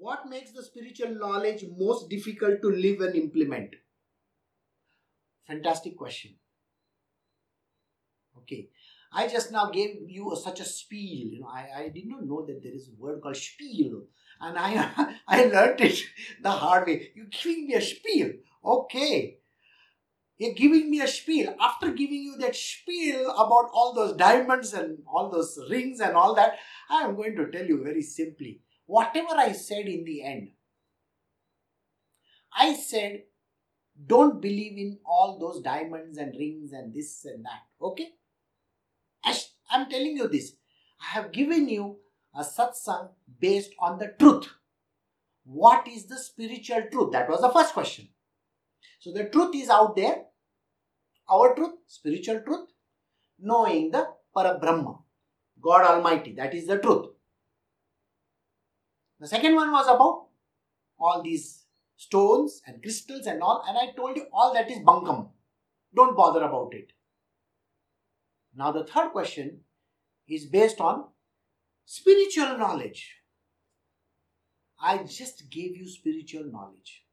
What makes the spiritual knowledge most difficult to live and implement? Fantastic question. Okay. I just now gave you a, such a spiel. You know, I, I did not know that there is a word called spiel. And I I learned it the hard way. You're giving me a spiel. Okay. You're giving me a spiel. After giving you that spiel about all those diamonds and all those rings and all that, I am going to tell you very simply. Whatever I said in the end, I said, don't believe in all those diamonds and rings and this and that. Okay? I'm telling you this. I have given you a satsang based on the truth. What is the spiritual truth? That was the first question. So the truth is out there. Our truth, spiritual truth, knowing the Parabrahma, God Almighty. That is the truth. The second one was about all these stones and crystals and all, and I told you all that is bunkum. Don't bother about it. Now, the third question is based on spiritual knowledge. I just gave you spiritual knowledge.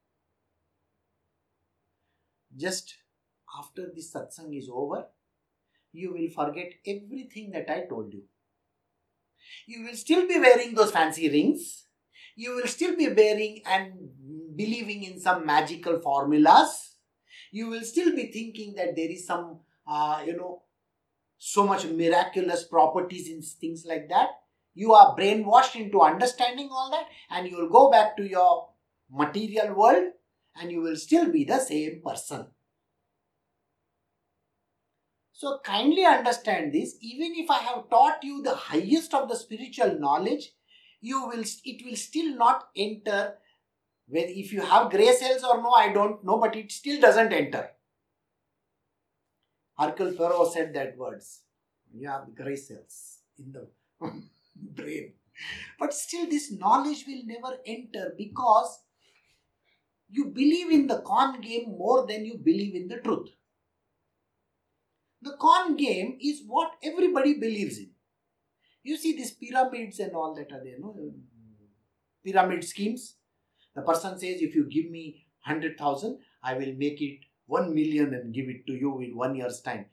Just after this satsang is over, you will forget everything that I told you. You will still be wearing those fancy rings. You will still be bearing and believing in some magical formulas. You will still be thinking that there is some, uh, you know, so much miraculous properties in things like that. You are brainwashed into understanding all that, and you will go back to your material world and you will still be the same person. So, kindly understand this. Even if I have taught you the highest of the spiritual knowledge, you will it will still not enter. Whether if you have gray cells or no, I don't know, but it still doesn't enter. Hercule Poirot said that words. You have gray cells in the brain. But still, this knowledge will never enter because you believe in the con game more than you believe in the truth. The con game is what everybody believes in. You see these pyramids and all that are there, no? Pyramid schemes. The person says, if you give me 100,000, I will make it 1 million and give it to you in one year's time.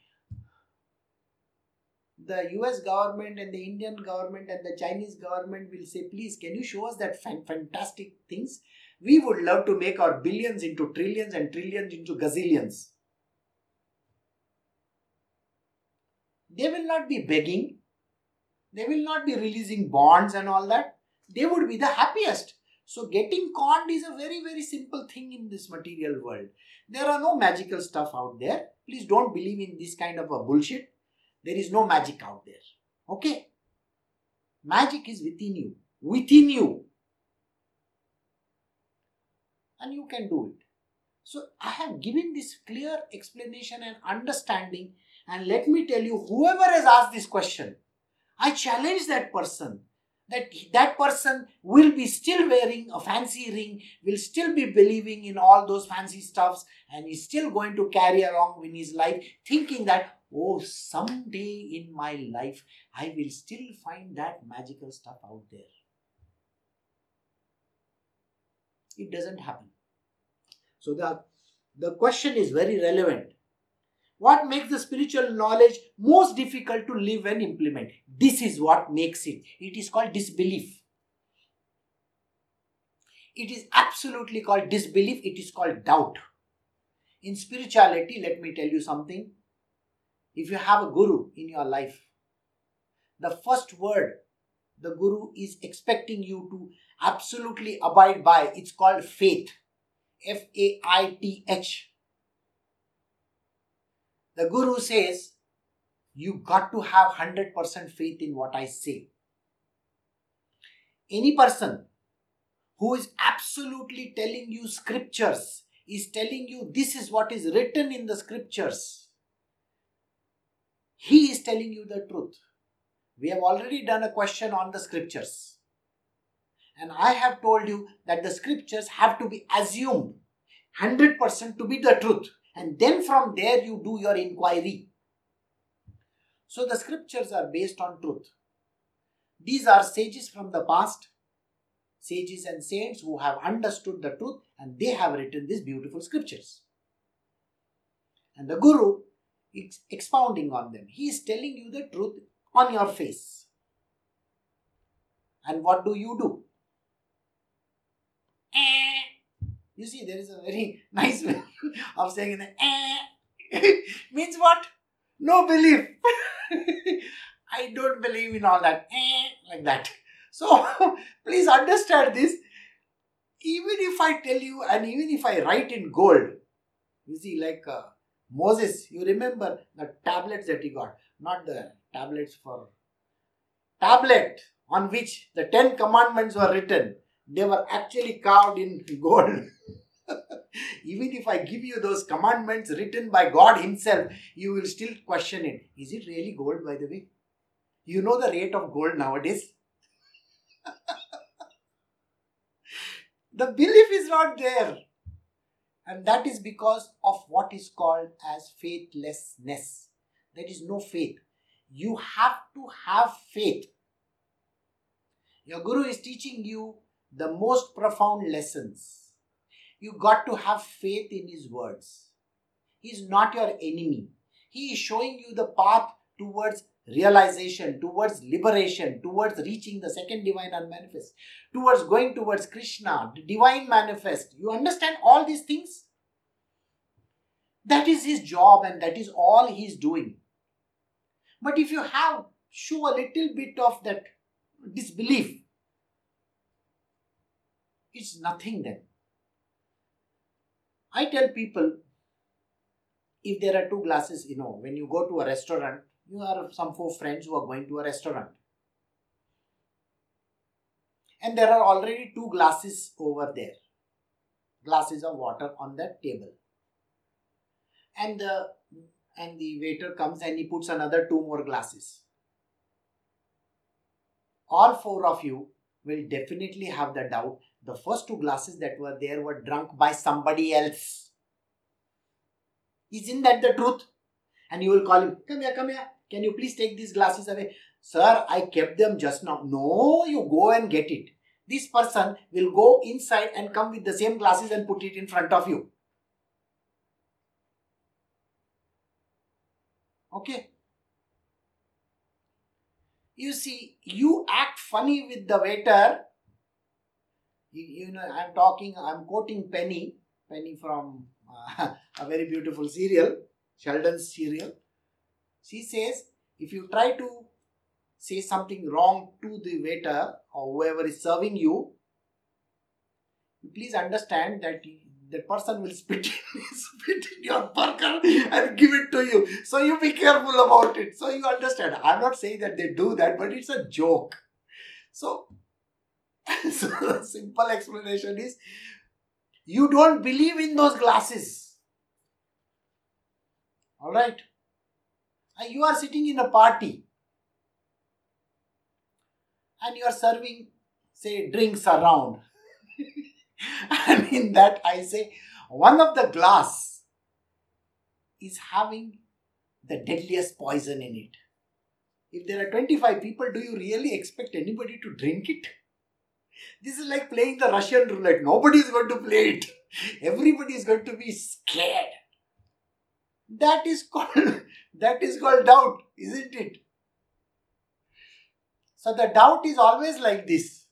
The US government and the Indian government and the Chinese government will say, please, can you show us that fantastic things? We would love to make our billions into trillions and trillions into gazillions. They will not be begging. They will not be releasing bonds and all that. They would be the happiest. So, getting conned is a very, very simple thing in this material world. There are no magical stuff out there. Please don't believe in this kind of a bullshit. There is no magic out there. Okay? Magic is within you. Within you. And you can do it. So, I have given this clear explanation and understanding. And let me tell you, whoever has asked this question, I challenge that person that that person will be still wearing a fancy ring will still be believing in all those fancy stuffs and is still going to carry along in his life thinking that oh someday in my life i will still find that magical stuff out there. It doesn't happen. So the the question is very relevant what makes the spiritual knowledge most difficult to live and implement? This is what makes it. It is called disbelief. It is absolutely called disbelief. It is called doubt. In spirituality, let me tell you something. If you have a guru in your life, the first word the guru is expecting you to absolutely abide by, it's called faith. F A I T H the Guru says, you got to have 100% faith in what I say. Any person who is absolutely telling you scriptures, is telling you this is what is written in the scriptures, he is telling you the truth. We have already done a question on the scriptures. And I have told you that the scriptures have to be assumed 100% to be the truth and then from there you do your inquiry. So the scriptures are based on truth. These are sages from the past, sages and saints who have understood the truth and they have written these beautiful scriptures. And the Guru is expounding on them. He is telling you the truth on your face. And what do you do? Eh. You see, there is a very nice way of saying that. Eh. Means what? No belief. I don't believe in all that. Eh. Like that. So please understand this. Even if I tell you, and even if I write in gold, you see, like uh, Moses, you remember the tablets that he got, not the tablets for tablet on which the Ten Commandments were written. They were actually carved in gold. Even if I give you those commandments written by God Himself, you will still question it. Is it really gold, by the way? You know the rate of gold nowadays? the belief is not there. And that is because of what is called as faithlessness. There is no faith. You have to have faith. Your guru is teaching you the most profound lessons. You got to have faith in his words. He is not your enemy. He is showing you the path towards realization, towards liberation, towards reaching the second divine unmanifest, towards going towards Krishna, the divine manifest. You understand all these things? That is his job and that is all he is doing. But if you have, show a little bit of that disbelief, it's nothing then. I tell people if there are two glasses, you know, when you go to a restaurant, you are some four friends who are going to a restaurant. And there are already two glasses over there. Glasses of water on that table. And the and the waiter comes and he puts another two more glasses. All four of you will definitely have the doubt the first two glasses that were there were drunk by somebody else. Isn't that the truth? And you will call him, Come here, come here. Can you please take these glasses away? Sir, I kept them just now. No, you go and get it. This person will go inside and come with the same glasses and put it in front of you. Okay. You see, you act funny with the waiter. You, you know, I'm talking, I'm quoting Penny, Penny from uh, a very beautiful serial, Sheldon's serial. She says, if you try to say something wrong to the waiter or whoever is serving you, please understand that the person will spit in, spit in your burger and give it to you. So you be careful about it. So you understand. I'm not saying that they do that, but it's a joke. So, so the simple explanation is you don't believe in those glasses. Alright? You are sitting in a party and you are serving, say, drinks around. and in that, I say, one of the glass is having the deadliest poison in it. If there are 25 people, do you really expect anybody to drink it? This is like playing the Russian roulette. Nobody is going to play it. Everybody is going to be scared. That is called that is called doubt, isn't it? So the doubt is always like this.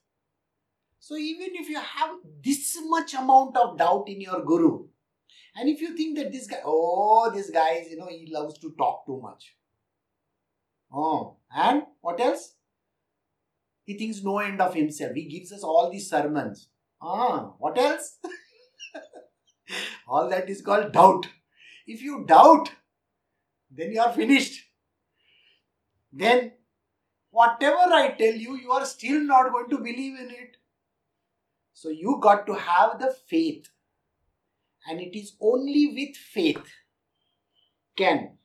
So even if you have this much amount of doubt in your guru, and if you think that this guy, oh, this guy is, you know, he loves to talk too much. Oh, and what else? He thinks no end of himself. He gives us all these sermons. Ah, what else? all that is called doubt. If you doubt, then you are finished. Then, whatever I tell you, you are still not going to believe in it. So, you got to have the faith. And it is only with faith can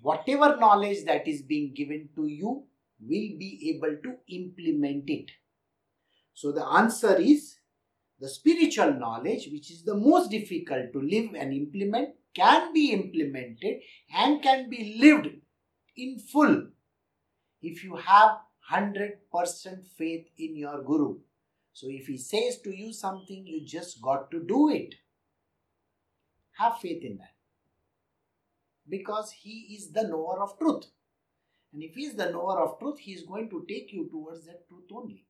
whatever knowledge that is being given to you will be able to implement it. So, the answer is the spiritual knowledge, which is the most difficult to live and implement, can be implemented and can be lived in full if you have 100% faith in your Guru. So if he says to you something, you just got to do it. Have faith in that. Because he is the knower of truth. And if he is the knower of truth, he is going to take you towards that truth only.